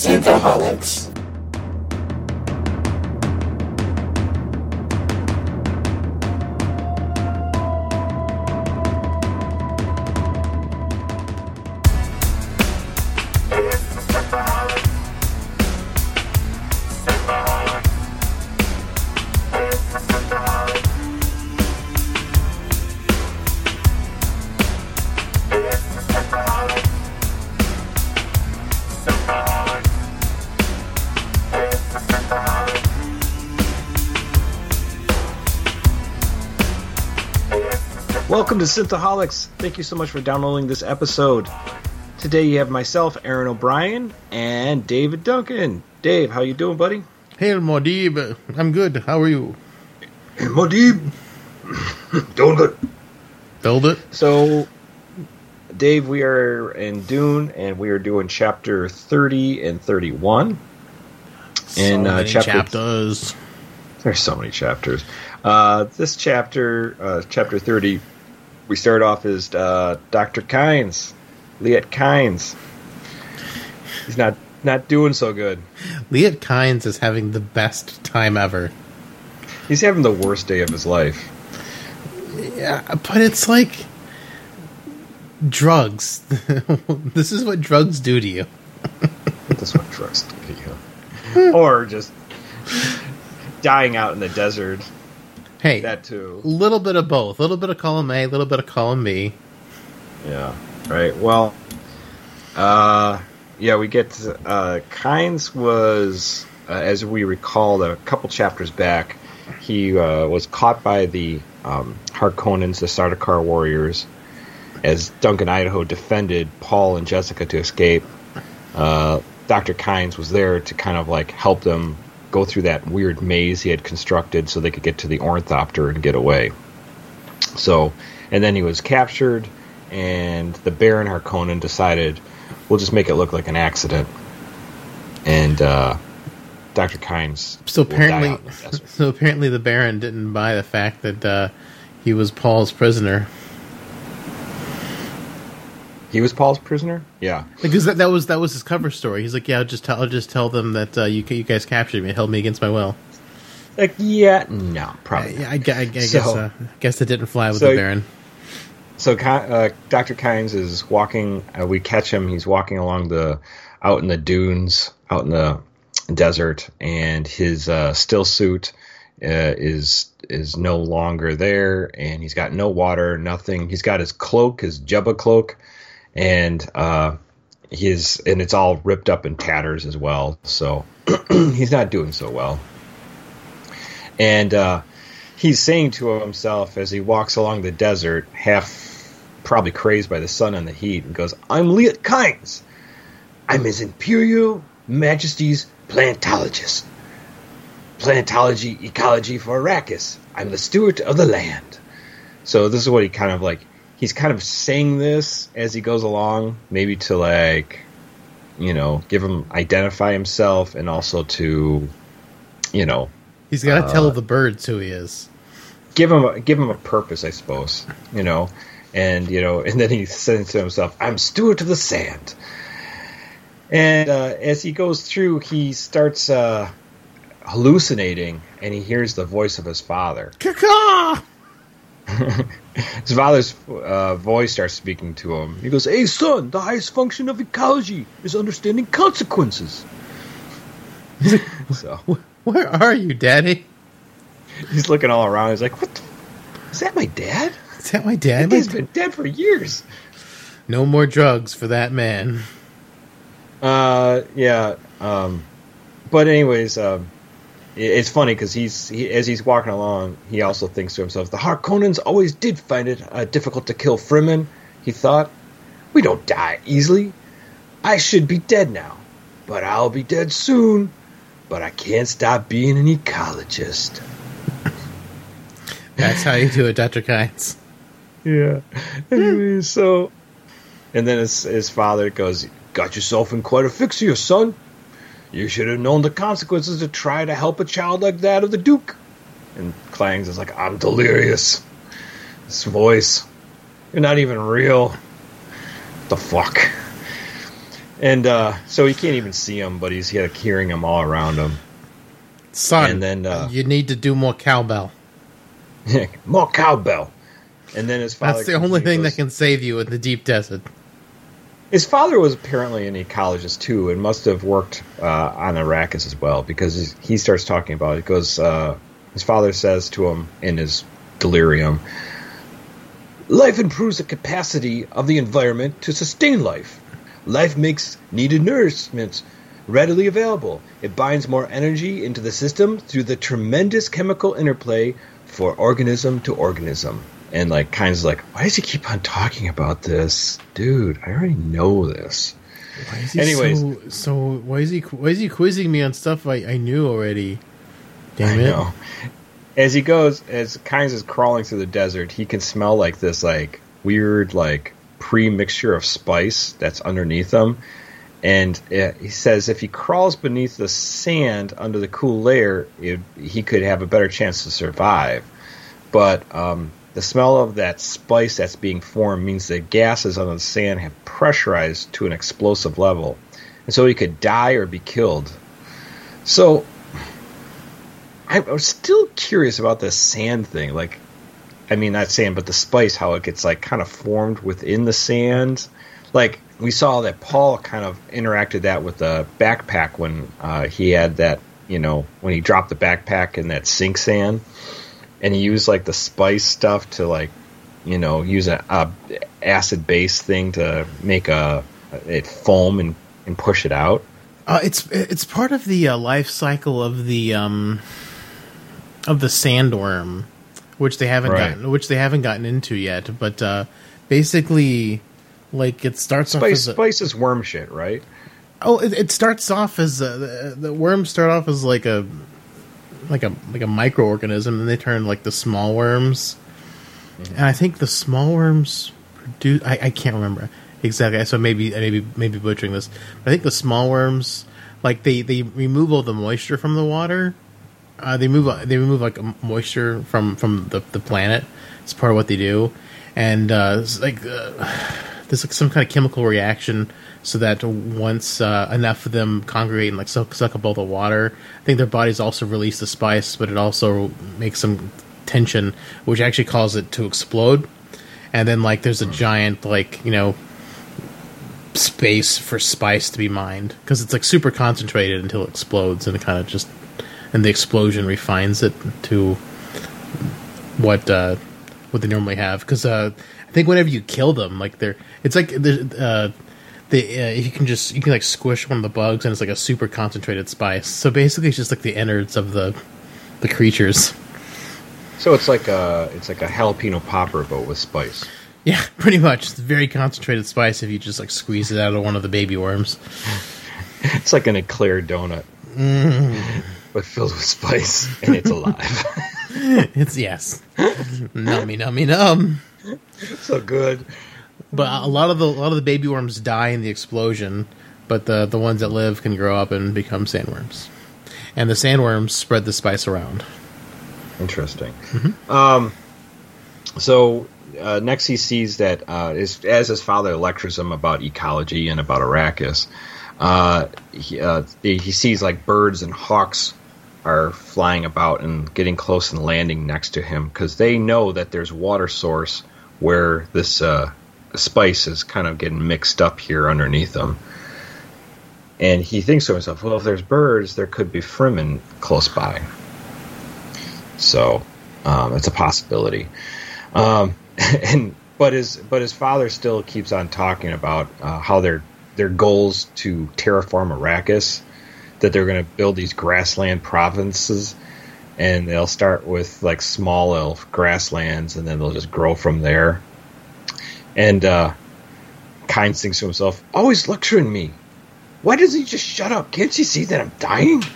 Synthaholics. To Synthaholics. Thank you so much for downloading this episode. Today you have myself, Aaron O'Brien, and David Duncan. Dave, how you doing, buddy? Hey, Muad'Dib. I'm good. How are you? Muad'Dib. doing good. Build it. So, Dave, we are in Dune, and we are doing chapter 30 and 31. And uh, chapter, chapters. There's so many chapters. Uh, this chapter, uh, chapter 30, we start off as uh, Dr. Kynes, Liet Kynes. He's not not doing so good. Liet Kynes is having the best time ever. He's having the worst day of his life. Yeah, but it's like drugs. this is what drugs do to you. this is what drugs do to you. or just dying out in the desert. Hey, that too. A little bit of both. A little bit of column A, a little bit of column B. Yeah. Right. Well, uh, yeah, we get to, uh, Kynes was, uh, as we recall, a couple chapters back, he uh, was caught by the um, Harkonnens, the Sardaukar warriors, as Duncan Idaho defended Paul and Jessica to escape. Uh, Dr. Kynes was there to kind of like help them go through that weird maze he had constructed so they could get to the ornithopter and get away. So, and then he was captured, and the Baron Harkonnen decided, we'll just make it look like an accident. And uh, Dr. Kynes. So apparently, so apparently the Baron didn't buy the fact that uh, he was Paul's prisoner. He was Paul's prisoner. Yeah, because that, that was that was his cover story. He's like, "Yeah, I'll just tell I'll just tell them that uh, you you guys captured me, held me against my will." Like, yeah, no, probably. Yeah, I, I, I, guess so, uh, I guess it didn't fly with so, the Baron. So, uh, Doctor Kynes is walking. Uh, we catch him. He's walking along the out in the dunes, out in the desert, and his uh, stillsuit uh, is is no longer there, and he's got no water, nothing. He's got his cloak, his Jubba cloak and uh, he's and it's all ripped up in tatters as well. So he's not doing so well. And uh, he's saying to himself as he walks along the desert, half probably crazed by the sun and the heat, and goes, "I'm Liet Kynes. I'm His Imperial Majesty's plantologist. Plantology ecology for Arrakis. I'm the steward of the land." So this is what he kind of like he's kind of saying this as he goes along, maybe to like, you know, give him identify himself and also to, you know, he's got to uh, tell the birds who he is. Give him a, give him a purpose, I suppose. You know, and you know, and then he says to himself, "I'm steward of the sand." And uh, as he goes through, he starts uh, hallucinating, and he hears the voice of his father. Kaka! His father's uh, voice starts speaking to him. He goes, "Hey, son, the highest function of ecology is understanding consequences." so, where are you, Daddy? He's looking all around. He's like, "What? The, is that my dad? Is that my dad? He's been dead for years." No more drugs for that man. Uh, yeah. Um, but anyways, um, it's funny because he's he, as he's walking along, he also thinks to himself, "The Harkonnens always did find it uh, difficult to kill Fremen." He thought, "We don't die easily. I should be dead now, but I'll be dead soon. But I can't stop being an ecologist." That's how you do it, Doctor Kynes. Yeah. Anyway, so, and then his his father goes, "Got yourself in quite a fix here, son." You should have known the consequences to try to help a child like that of the Duke. And Clangs is like, I'm delirious. This voice. You're not even real. What the fuck? and uh, so he can't even see him, but he's like, hearing him all around him. Son, And then, uh, you need to do more cowbell. More cowbell. And then his father. That's the only thing goes- that can save you in the deep desert. His father was apparently an ecologist too, and must have worked uh, on Arrakis as well, because he starts talking about it. Goes, uh, his father says to him in his delirium, "Life improves the capacity of the environment to sustain life. Life makes needed nourishment readily available. It binds more energy into the system through the tremendous chemical interplay for organism to organism." And like, kind of like, why does he keep on talking about this, dude? I already know this. Why is he Anyways. so, so why is he why is he quizzing me on stuff I, I knew already? Damn I it! know. As he goes, as Kynes is crawling through the desert, he can smell like this like weird like pre-mixture of spice that's underneath him. And uh, he says if he crawls beneath the sand under the cool layer, it, he could have a better chance to survive. But um, the smell of that spice that's being formed means the gases under the sand have pressurized to an explosive level, and so he could die or be killed. So I was still curious about this sand thing. Like, I mean, not sand, but the spice, how it gets like kind of formed within the sand. Like we saw that Paul kind of interacted that with the backpack when uh, he had that, you know, when he dropped the backpack in that sink sand, and he used like the spice stuff to like, you know, use a, a acid base thing to make a it foam and and push it out. Uh, it's it's part of the uh, life cycle of the um of the sandworm, which they haven't Right. gotten which they haven't gotten into yet. But uh, basically, like it starts off Spice, as a, spice is worm shit, right? oh, it, it starts off as a, the, the worms start off as like a like a like a microorganism, and they turn like the small worms. And I think the small worms produce. I, I can't remember exactly. So maybe maybe maybe butchering this. But I think the small worms, like they they remove all the moisture from the water. Uh, they move they remove like moisture from from the the planet. It's part of what they do, and uh, it's like uh, there's like some kind of chemical reaction so that once uh, enough of them congregate and like suck, suck up all the water, I think their bodies also release the spice, but it also makes some tension, which actually causes it to explode. And then like there's a giant like you know space for spice to be mined because it's like super concentrated until it explodes, and it kind of just and the explosion refines it to what uh, what they normally have. Because uh, I think whenever you kill them, like they're it's like the uh, they uh, you can just you can like squish one of the bugs, and it's like a super concentrated spice. So basically, it's just like the innards of the the creatures. So it's like a it's like a jalapeno popper, but with spice. Yeah, pretty much. It's very concentrated spice if you just like squeeze it out of one of the baby worms. It's like an eclair donut, but filled with spice, and it's alive. It's yes, nummy nummy num. so good. But a lot of the a lot of the baby worms die in the explosion, but the the ones that live can grow up and become sandworms, and the sandworms spread the spice around. Interesting. Um, so uh, next he sees that uh, is, as his father lectures him about ecology and about Arrakis, uh, he, uh, he he sees like birds and hawks are flying about and getting close and landing next to him because they know that there's water source where this uh, spice is kind of getting mixed up here underneath them. And he thinks to himself, well, if there's birds, there could be Fremen close by. So um, it's a possibility. Um, and but his but his father still keeps on talking about uh, how their their goals to terraform Arrakis, that they're going to build these grassland provinces, and they'll start with like small elf grasslands, and then they'll just grow from there. And uh, Kynes thinks to himself, "Always lecturing me. Why does he just shut up? Can't you see that I'm dying?"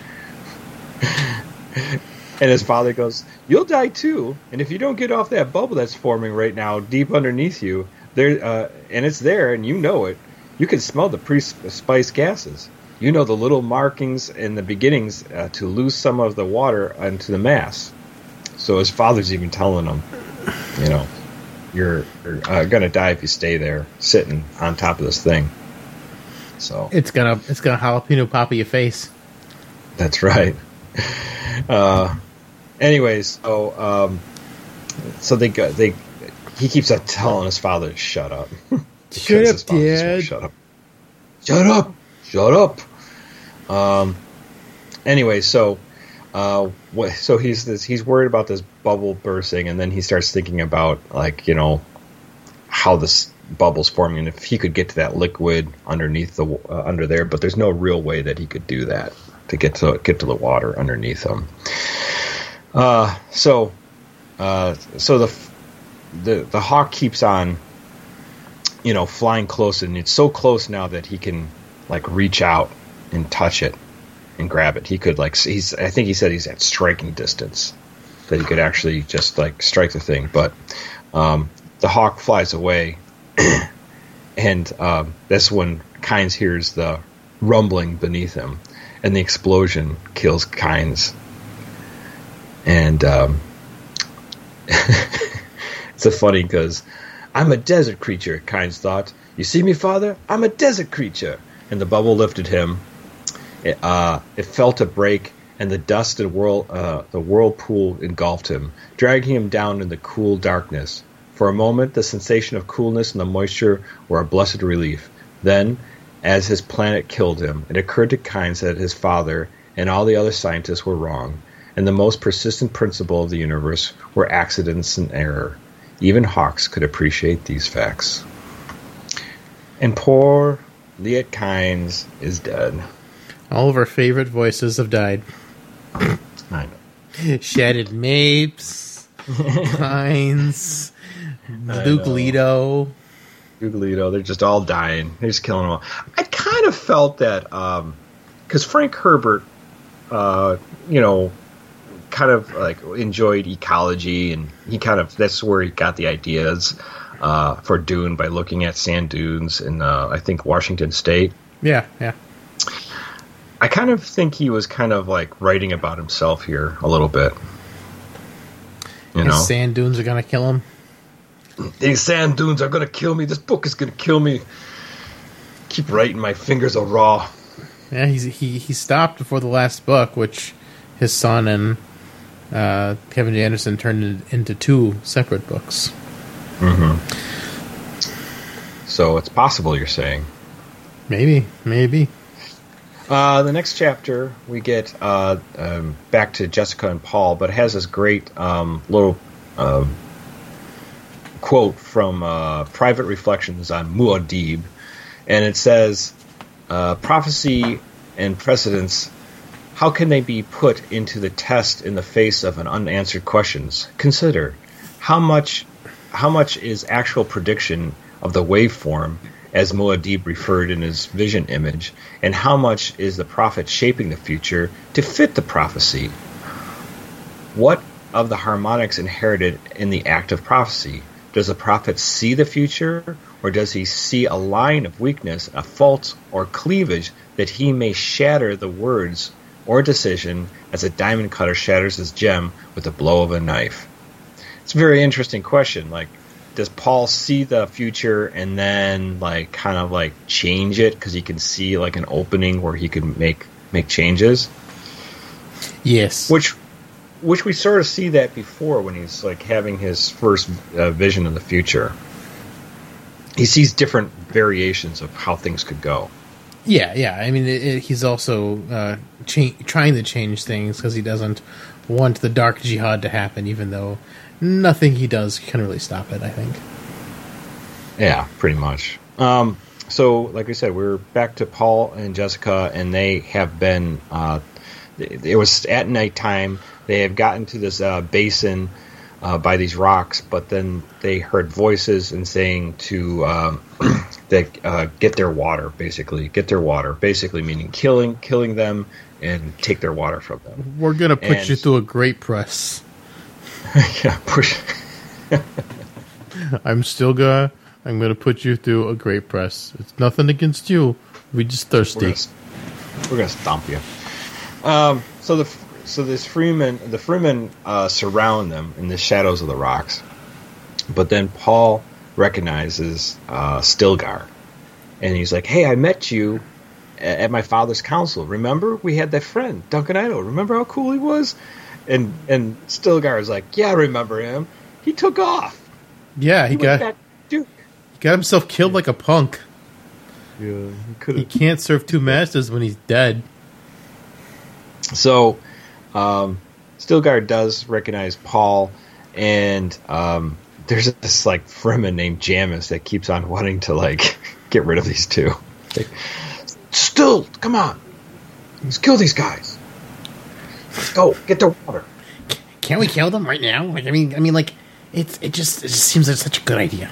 And his father goes, "You'll die too, and if you don't get off that bubble that's forming right now deep underneath you, there, uh, and it's there, and you know it, you can smell the pre-spice gases. You know the little markings in the beginnings uh, to lose some of the water into the mass. So his father's even telling him, you know, you're, you're uh, gonna die if you stay there, sitting on top of this thing. So It's gonna it's gonna jalapeno pop your face. that's right. Uh, anyways, so um, so they go they he keeps on telling his father to shut up. Shut up, father Dad. Shut up. Shut up. Shut up. Um. Anyway, so uh, what? So he's this, he's worried about this bubble bursting, and then he starts thinking about like you know how this bubble's forming, and if he could get to that liquid underneath the uh, under there, but there's no real way that he could do that to get to get to the water underneath him. Uh, so uh, so the the the hawk keeps on you know flying close and it's so close now that he can like reach out and touch it and grab it he could like he's i think he said he's at striking distance that he could actually just like strike the thing but um, the hawk flies away and um, that's when kynes hears the rumbling beneath him and the explosion kills kynes and um, it's a funny because I'm a desert creature, Kynes thought. You see me, father? I'm a desert creature. And the bubble lifted him. It, uh, it felt a break, and the dust and whirl, uh, the whirlpool engulfed him, dragging him down in the cool darkness. For a moment, the sensation of coolness and the moisture were a blessed relief. Then, as his planet killed him, it occurred to Kynes that his father and all the other scientists were wrong, and the most persistent principle of the universe were accidents and error. Even hawks could appreciate these facts. And poor Liet Kynes is dead. All of our favorite voices have died. I know. Shadout Mapes, Kynes, Luke know. Leto. Guglito, they're just all dying. They're just killing them all. I kind of felt that because Frank Herbert, uh, you know, kind of like enjoyed ecology, and he kind of that's where he got the ideas uh, for Dune by looking at sand dunes in uh, I think Washington State. Yeah, yeah. I kind of think he was kind of like writing about himself here a little bit. You know, sand dunes are gonna kill him. these sand dunes are gonna kill me. This book is gonna kill me. Keep writing, my fingers are raw. Yeah, he's he he stopped before the last book, which his son and uh, Kevin J. Anderson turned into two separate books. Mm-hmm. So it's possible you're saying. Maybe, maybe. Uh, the next chapter, we get uh, um, back to Jessica and Paul, but it has this great um, little um quote from uh, Private Reflections on Muad'Dib, and it says, uh, "Prophecy and precedents, how can they be put into the test in the face of an unanswered questions? Consider how much, how much is actual prediction of the waveform." As Muad'Dib referred in his vision image, and how much is the prophet shaping the future to fit the prophecy? What of the harmonics inherited in the act of prophecy? Does the prophet see the future, or does he see a line of weakness, a fault, or cleavage that he may shatter the words or decision as a diamond cutter shatters his gem with a blow of a knife? It's a very interesting question. Like, does Paul see the future and then like kind of like change it because he can see like an opening where he could make make changes? Yes. which which we sort of see that before when he's like having his first uh, vision of the future he sees different variations of how things could go Yeah, yeah. I mean, it, it, he's also uh, cha- trying to change things because he doesn't want the dark jihad to happen, even though nothing he does can really stop it. I think. yeah pretty much um, so like i said we're back to paul and jessica and they have been uh, it was at nighttime they have gotten to this uh, basin uh, by these rocks, but then they heard voices and saying to um, that uh, get their water, basically get their water, basically meaning killing killing them and take their water from them. We're gonna put And- you through a great press. yeah, push. I'm still gonna. I'm gonna put you through a great press. It's nothing against you. We just We're thirsty. gonna, we're gonna stomp you. Um, so the so this Fremen, the Fremen uh, surround them in the shadows of the rocks, but then Paul recognizes uh, Stilgar, and he's like, "Hey, I met you at my father's council. Remember, we had that friend Duncan Idaho. Remember how cool he was?" And and Stilgar is like, "Yeah, I remember him. He took off. Yeah, he He got back, he got himself killed like a punk. Yeah, he could He can't serve two masters when he's dead. So, um, Stilgar does recognize Paul, and um, there's this like Fremen named Jamis that keeps on wanting to like get rid of these two. Like, Still, come on, let's kill these guys. Go get the water. Can't we kill them right now? Like, I mean, I mean, like it's it just it just seems like such a good idea.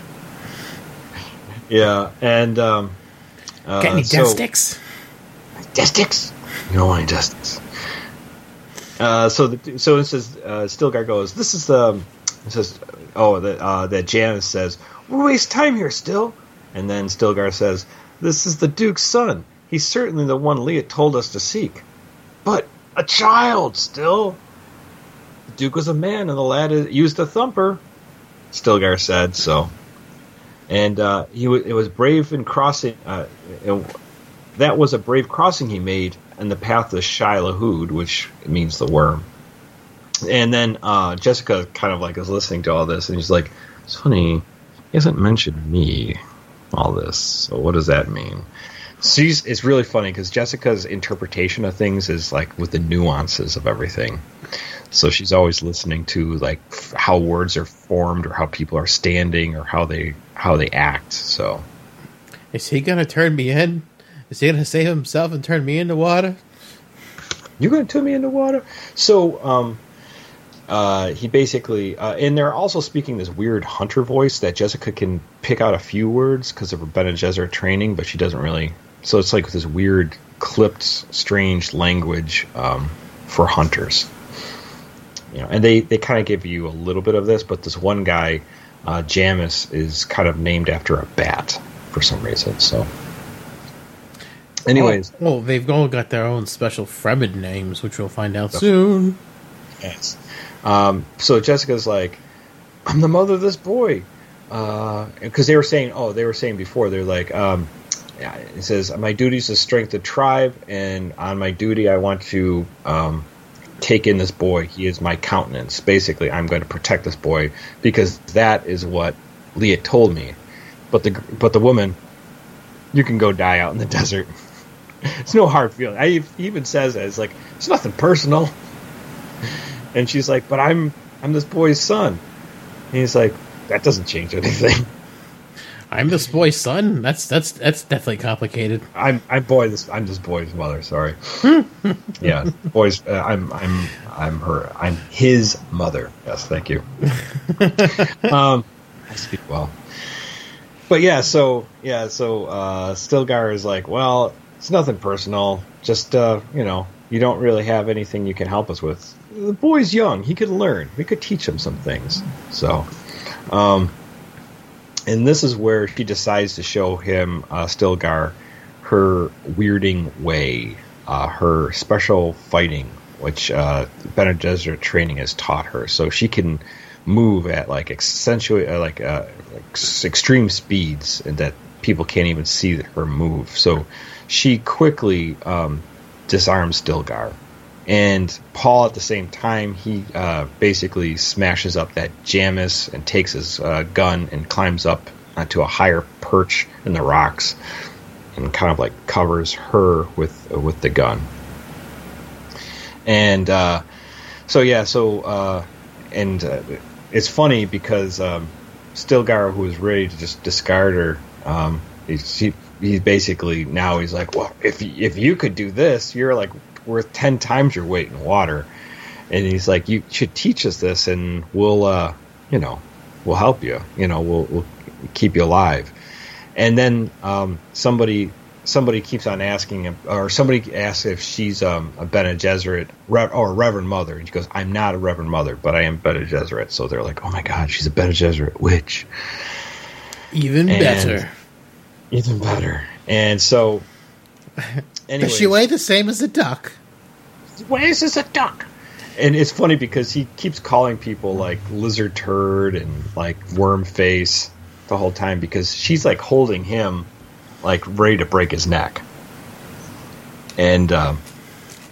Yeah, and um, uh, Got any so- death sticks? Destics. You don't want any Destics. Uh, so the, so it says uh, Stilgar goes. This is the it says oh that uh, that Jamis says we waste time here still, and then Stilgar says this is the Duke's son. He's certainly the one Liet told us to seek, but a child still. The Duke was a man, and the lad used a thumper. Stilgar said so, and uh, he wa it was brave in crossing. Uh, it- that was a brave crossing he made in the path of Shai-Hulud, which means the worm. And then uh, Jessica kind of like is listening to all this, and she's like, "It's funny, he hasn't mentioned me, all this. So what does that mean?" She's it's really funny because Jessica's interpretation of things is like with the nuances of everything. So she's always listening to like f- how words are formed, or how people are standing, or how they how they act. So Is he gonna turn me in? Is he gonna save himself and turn me into water? You're going to turn me into water? So, um, uh, he basically, uh, and they're also speaking this weird hunter voice that Jessica can pick out a few words because of her Bene Gesserit training, but she doesn't really. So it's like this weird, clipped, strange language um, for hunters. You know, and they, they kind of give you a little bit of this, but this one guy, uh, Jamis, is kind of named after a bat for some reason. So, anyways, oh, well, they've all got their own special Fremen names, which we'll find out soon. Yes. Um, so Jessica's like, I'm the mother of this boy. Because they were saying, oh, they were saying before, they're like, um, it says, my duty is to strengthen the tribe, and on my duty, I want to um, take in this boy. He is my countenance. Basically, I'm going to protect this boy because that is what Liet told me. But the but the woman, you can go die out in the desert. it's no hard feeling. I he even says that it's like it's nothing personal. And she's like, "But I'm I'm this boy's son." And he's like, "That doesn't change anything. I'm this boy's son. That's that's that's definitely complicated. I'm I'm boy this I'm this boy's mother. Sorry. yeah, boys. Uh, I'm I'm I'm her. I'm his mother. Yes, thank you. um, I speak well. But yeah, so yeah, so uh, Stilgar is like, well, it's nothing personal. Just uh, you know, you don't really have anything you can help us with. The boy's young; he could learn. We could teach him some things. So, um, and this is where she decides to show him uh, Stilgar her weirding way, uh, her special fighting, which uh, Bene Gesserit training has taught her, so she can move at like accentuate uh, like, uh, like extreme speeds and that people can't even see her move. So she quickly um, disarms Stilgar. And Paul, at the same time, he uh, basically smashes up that Jamis and takes his uh, gun and climbs up onto a higher perch in the rocks and kind of like covers her with with the gun. And uh, so yeah, so uh, and uh, it's funny because um, Stilgar, who was ready to just discard her, um, he's, he he basically now he's like, well, if if you could do this, you're like worth ten times your weight in water. And he's like, you should teach us this, and we'll, uh, you know, we'll help you. You know, we'll we'll keep you alive. And then um, somebody somebody keeps on asking him, or somebody asks if she's um, a Bene Gesserit or a Reverend Mother, and she goes, "I'm not a Reverend Mother, but I am Bene Gesserit." So they're like, "Oh my God, she's a Bene Gesserit witch." Even And- better. Even better. And so, anyway, Does she weigh the same as a duck? why is this a duck? And it's funny because he keeps calling people like lizard turd and like worm face the whole time because she's like holding him like ready to break his neck, and um,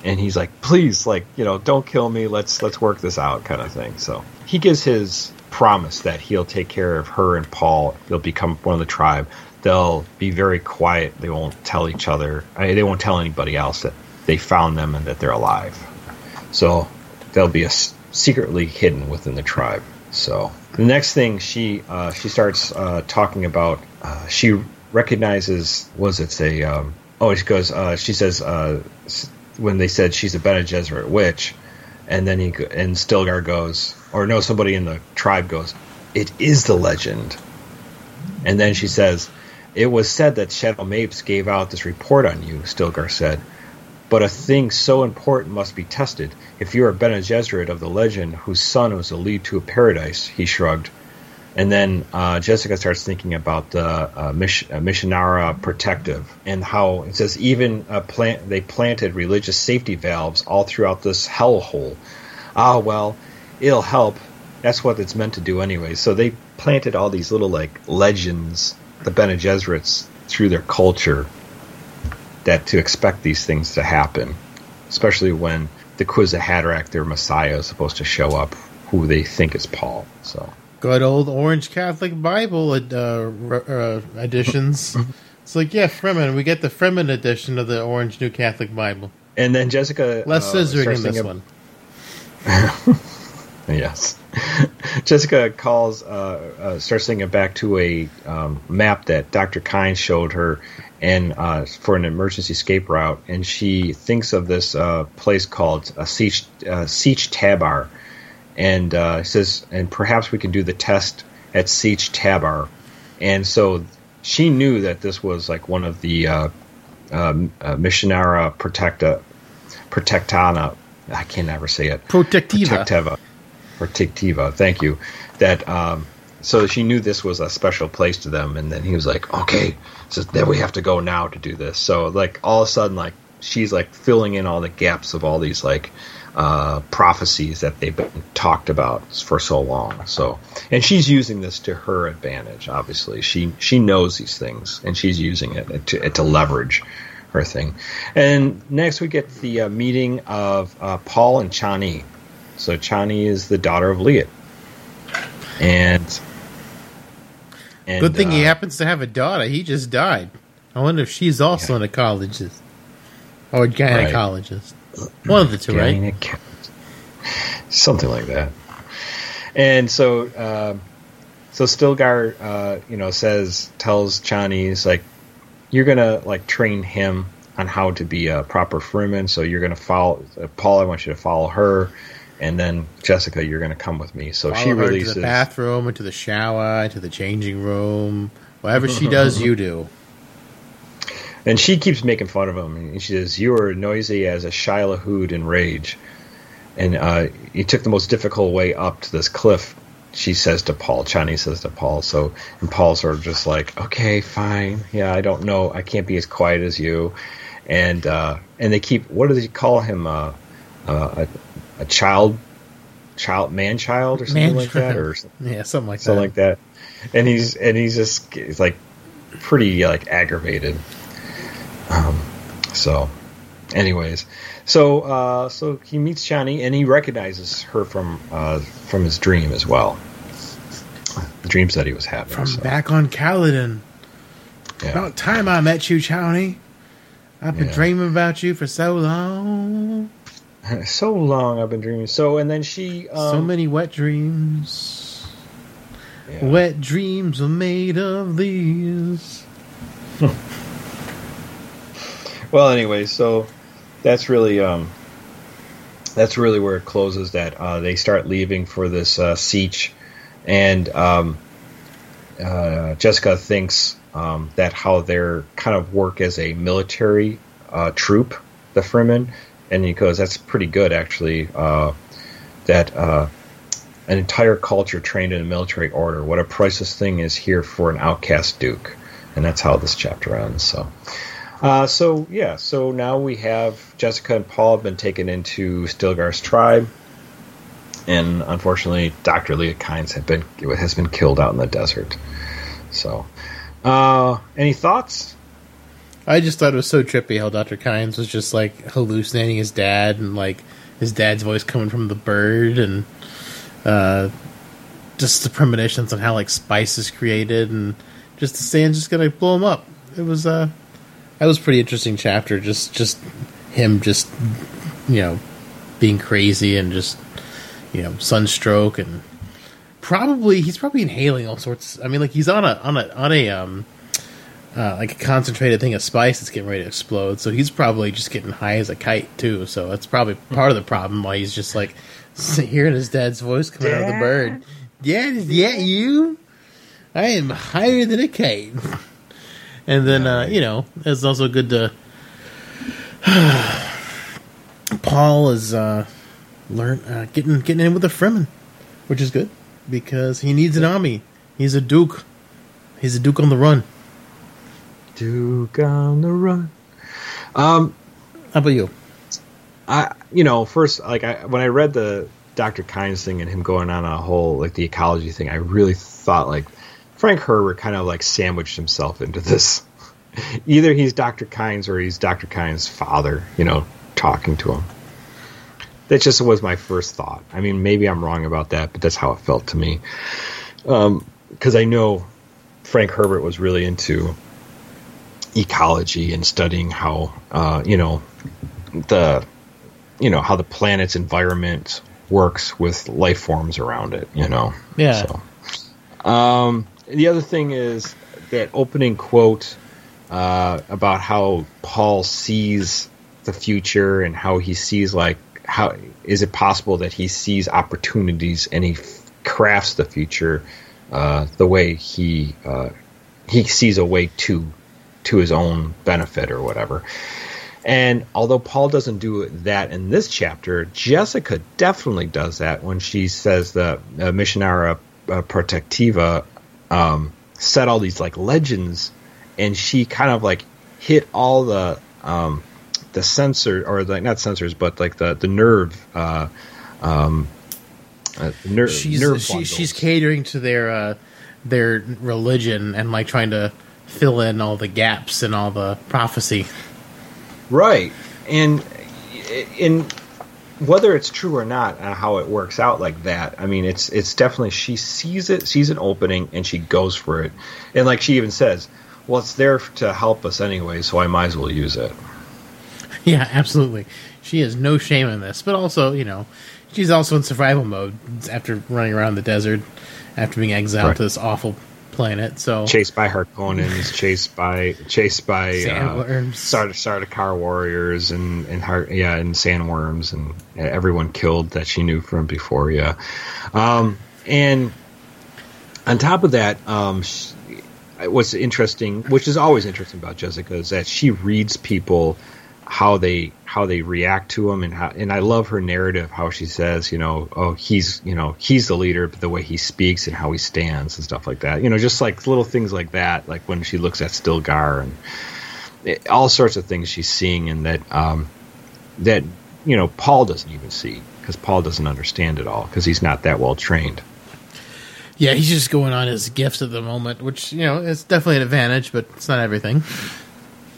and he's like, please, like you know, don't kill me. Let's let's work this out, kind of thing. So he gives his promise that he'll take care of her and Paul. They'll become one of the tribe. They'll be very quiet. They won't tell each other. I mean, they won't tell anybody else that they found them and that they're alive. So they'll be a, secretly hidden within the tribe. So the next thing she uh, she starts uh, talking about, uh, she recognizes was it a um, oh she goes uh, she says uh, when they said she's a Bene Gesserit witch, and then he and Stilgar goes or no somebody in the tribe goes, it is the legend, and then she says. It was said that Shadout Mapes gave out this report on you, Stilgar said. But a thing so important must be tested. If you are Bene Gesserit of the legend, whose son was a lead to a paradise, he shrugged. And then uh, Jessica starts thinking about the uh, Mish- uh, Missionaria Protectiva and how it says even uh, plant they planted religious safety valves all throughout this hellhole. Ah, well, it'll help. That's what it's meant to do anyway. So they planted all these little like legends, the Bene Gesserits, through their culture that to expect these things to happen, especially when the Kwisatz their Messiah, is supposed to show up, who they think is Paul. So good old Orange Catholic Bible uh, uh, editions. it's like yeah, Fremen. We get the Fremen edition of the Orange New Catholic Bible. And then Jessica less uh, scissoring in this one. yes. Jessica calls, uh, uh, starts thinking back to a um, map that Dr. Kine showed her and uh, for an emergency escape route, and she thinks of this uh, place called uh, Sietch, uh, Sietch Tabr, and uh, says, and perhaps we can do the test at Sietch Tabr. and so she knew that this was like one of the uh, um, uh, Missionaria Protecta, Protectana. I can never say it. Protectiva. Protectiva. Protectiva. Thank you. That um, so she knew this was a special place to them, and then he was like, "Okay, so then we have to go now to do this." So like all of a sudden, like she's like filling in all the gaps of all these like uh, prophecies that they've been talked about for so long. So, and she's using this to her advantage. Obviously, she she knows these things, and she's using it to to leverage her thing. And next, we get the uh, meeting of uh, Paul and Chani. So Chani is the daughter of Liet. And and, Good thing uh, he happens to have a daughter. He just died. I wonder if she's also yeah. an ecologist or gynecologist. Right. One of the two, right? Something like that. And so, uh, so Stilgar, uh, you know, says tells Chani, like, you're gonna like train him on how to be a proper Fremen. So you're gonna follow uh, Paul. I want you to follow her and then Jessica, you're going to come with me. So Follow she releases to the bathroom, into the shower, into the changing room, whatever she does, you do. And she keeps making fun of him. And she says, "You are noisy as a Shai-Hulud in rage." And uh, you took the most difficult way up to this cliff. She says to Paul. Chani says to Paul. So and Paul's sort of just like, "Okay, fine. Yeah, I don't know. I can't be as quiet as you." And uh, and they keep. What do they call him? Uh, uh, a child, child, man child, or something man like that, or yeah, something like something that. like that. And he's and he's just he's like pretty like aggravated. Um, so, anyways, so uh, so he meets Chani and he recognizes her from uh, from his dream as well. The dreams that he was having from so. back on Caladan. Yeah. About time I met you, Chani. I've been yeah. dreaming about you for so long. so long I've been dreaming. So and then she um, so many wet dreams. Yeah. Wet dreams are made of these. well, anyway, so that's really um, that's really where it closes. That uh, they start leaving for this uh, sietch, and um, uh, Jessica thinks um, that how they're kind of work as a military uh, troop, the Fremen and he goes, "That's pretty good, actually. Uh, that uh, an entire culture trained in a military order. What a priceless thing is here for an outcast duke." And that's how this chapter ends. So, uh, so yeah. So now we have Jessica and Paul have been taken into Stilgar's tribe, and unfortunately, Doctor Liet Kynes have been has been killed out in the desert. So, uh, any thoughts? I just thought it was so trippy how Dr. Kynes was just like hallucinating his dad and like his dad's voice coming from the bird and uh, just the premonitions on how like spice is created and just the sand's just gonna blow him up. It was uh that was a pretty interesting chapter. Just just him just you know being crazy and just you know sunstroke and probably he's probably inhaling all sorts. I mean, like he's on a on a on a um uh, like a concentrated thing of spice that's getting ready to explode. So he's probably just getting high as a kite too. So that's probably part of the problem why he's just like hearing his dad's voice coming out of the bird. Yeah, yeah, you. I am higher than a kite. and then uh, you know it's also good to. Paul is uh, learn uh, getting getting in with the Fremen, which is good because he needs an army. He's a duke. He's a duke on the run. Duke on the run. Um, How about you? I you know first like I when I read the Dr. Kynes thing and him going on a whole like the ecology thing, I really thought like Frank Herbert kind of like sandwiched himself into this. Either he's Dr. Kynes or he's Dr. Kynes' father, you know, talking to him. That just was my first thought. I mean, maybe I'm wrong about that, but that's how it felt to me. Because um, I know Frank Herbert was really into ecology and studying how, uh, you know, the, you know, how the planet's environment works with life forms around it. You know. Yeah. So, um, the other thing is that opening quote uh, about how Paul sees the future and how he sees like how is it possible that he sees opportunities and he f- crafts the future uh, the way he uh, he sees a way to to his own benefit or whatever. And although Paul doesn't do that in this chapter, Jessica definitely does that when she says the uh, Missionaria uh, Protectiva um, set all these like legends, and she kind of like hit all the um, the sensor or like not sensors, but like the the nerve. Uh, um, uh, ner- she's nerve she, she's catering to their uh, their religion and like trying to fill in all the gaps and all the prophecy. Right, and in whether it's true or not, uh, how it works out like that. I mean, it's it's definitely she sees it, sees an opening, and she goes for it. And like she even says, "Well, it's there to help us anyway, so I might as well use it." Yeah, absolutely. She has no shame in this, but also, you know, she's also in survival mode after running around the desert, after being exiled right. to this awful planet. So chased by Harkonnens, chased by chased by sandworms, uh, Sardaukar warriors, and and heart, yeah, and sandworms, and everyone killed that she knew from before. Yeah, um, and on top of that, um, she, what's interesting, which is always interesting about Jessica, is that she reads people how they how they react to him and how and I love her narrative how she says you know oh he's you know he's the leader but the way he speaks and how he stands and stuff like that you know just like little things like that like when she looks at Stilgar and it, all sorts of things she's seeing and that um, that you know Paul doesn't even see because Paul doesn't understand it all because he's not that well trained. Yeah, he's just going on his gifts at the moment, which you know is definitely an advantage, but it's not everything.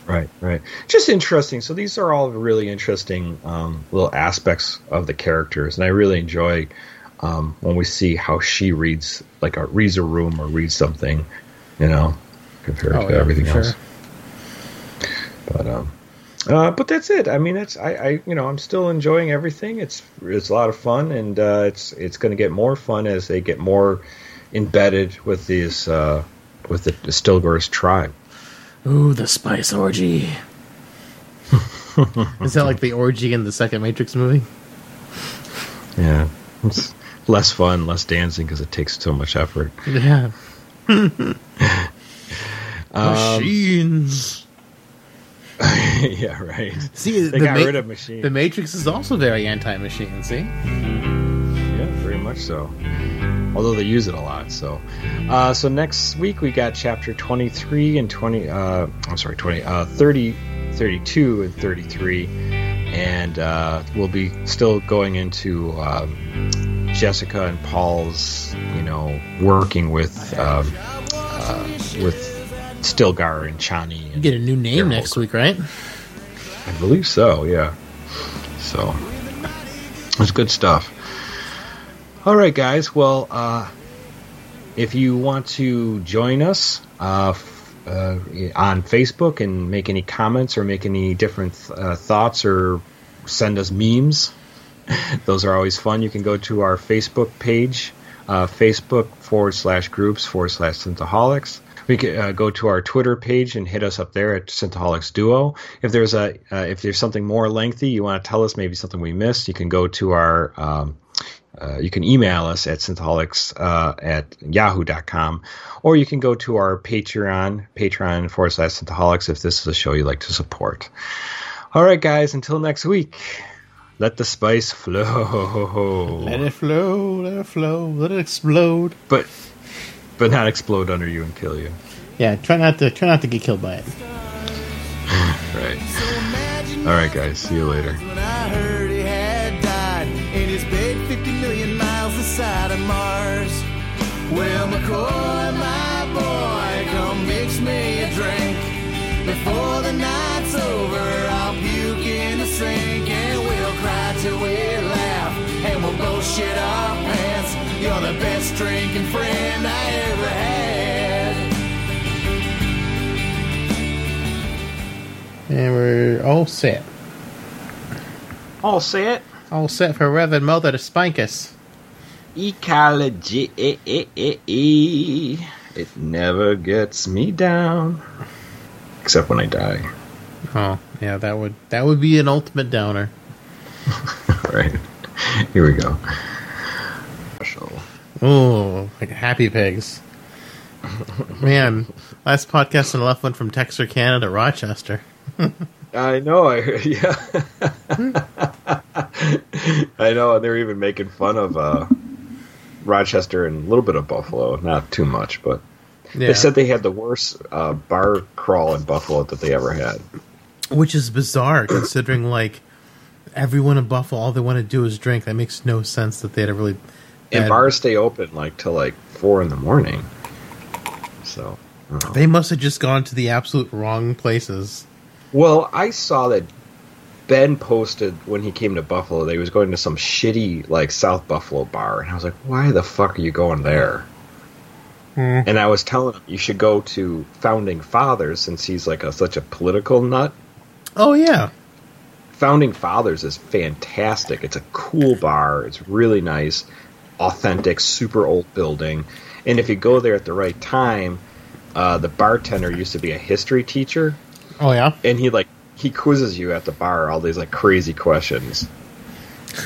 Right, right. Just interesting. So these are all really interesting um, little aspects of the characters, and I really enjoy um, when we see how she reads, like a, reads a room or reads something, you know, compared oh, to yeah, everything else. Sure. But um, uh, but that's it. I mean, it's I, I you know I'm still enjoying everything. It's it's a lot of fun, and uh, it's it's going to get more fun as they get more embedded with these uh, with the, Stilgar's tribe. Ooh, the spice orgy. Is that like the orgy in the second Matrix movie? Yeah. It's less fun, less dancing because it takes so much effort. Yeah. Machines. Um, yeah, right. See, they the got ma- rid of machines. The Matrix is also very anti-machine. See. Yeah, very much so although they use it a lot. So, uh, so next week we got chapter 23 and 20. Uh, I'm sorry, 20, uh, 30, 32 and 33, and uh, we'll be still going into um, Jessica and Paul's, you know, working with um, uh, with Stilgar and Chani. And Get a new name next week, right? I believe so. Yeah. So it's good stuff. All right, guys. Well, uh, if you want to join us uh, f- uh, on Facebook and make any comments or make any different uh, thoughts or send us memes, those are always fun. You can go to our Facebook page, uh, Facebook forward slash groups forward slash Synthaholics. We can uh, go to our Twitter page and hit us up there at Synthaholics Duo. If there's a if there's something more lengthy you want to tell us, maybe something we missed, you can go to our um, uh, you can email us at synthaholics uh, at yahoo.com or you can go to our patreon patreon forward slash synthaholics if this is a show you like to support. All right guys until next week let the spice flow. Let it flow, let it flow, let it explode. but but not explode under you and kill you. Yeah, try not to try not to get killed by it. right. All right guys see you later shit our pants. You're the best drinking friend I ever had. And we're all set. all set All set for Reverend Mother to spank us. ecology it never gets me down except when i die Oh, yeah, that would that would be an ultimate downer. All right. Here we go. Special. Oh, like happy pigs. Man, last podcast and left went from Texarkana Canada, Rochester. I know. I heard. Yeah. I know. And they're even making fun of uh, Rochester and a little bit of Buffalo. Not too much, but Yeah. they said they had the worst uh, bar crawl in Buffalo that they ever had. Which is bizarre considering like everyone in Buffalo all they want to do is drink. That makes no sense that they had a really And bars stay open like till like four in the morning. So. I don't know. They must have just gone to the absolute wrong places. Well, I saw that Ben posted when he came to Buffalo that he was going to some shitty like South Buffalo bar, and I was like, "Why the fuck are you going there?" Hmm. And I was telling him you should go to Founding Fathers since he's like a, such a political nut. Oh yeah. Founding Fathers is fantastic. It's a cool bar. It's really nice, authentic, super old building. And if you go there at the right time, uh, the bartender used to be a history teacher, Oh yeah. and he like he quizzes you at the bar all these like crazy questions.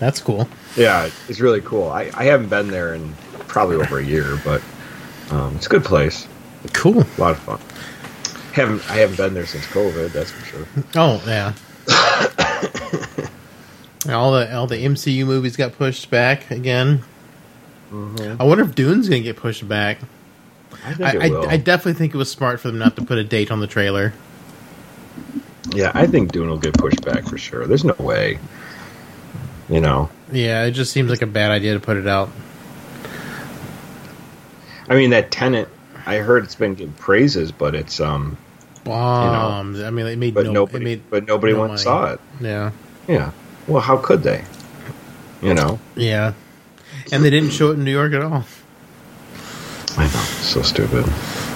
That's cool. Yeah, it's really cool. I, I haven't been there in probably over a year, but um, it's a good place. Cool. A lot of fun. Haven't I haven't been there since COVID. That's for sure. Oh yeah. all the all the MCU movies got pushed back again. I wonder if Dune's gonna get pushed back. I I, I. I definitely think it was smart for them not to put a date on the trailer. yeah, I think Dune will get pushed back for sure. There's no way. You know, Yeah, it just seems like a bad idea to put it out. I mean that Tenet. I heard it's been getting praises, but it's um, Bombs. I mean, it made but no. nobody, made but nobody no went saw it. Yeah, Yeah. Well, how could they? You know. yeah, and they didn't show it in New York at all. I know. So stupid.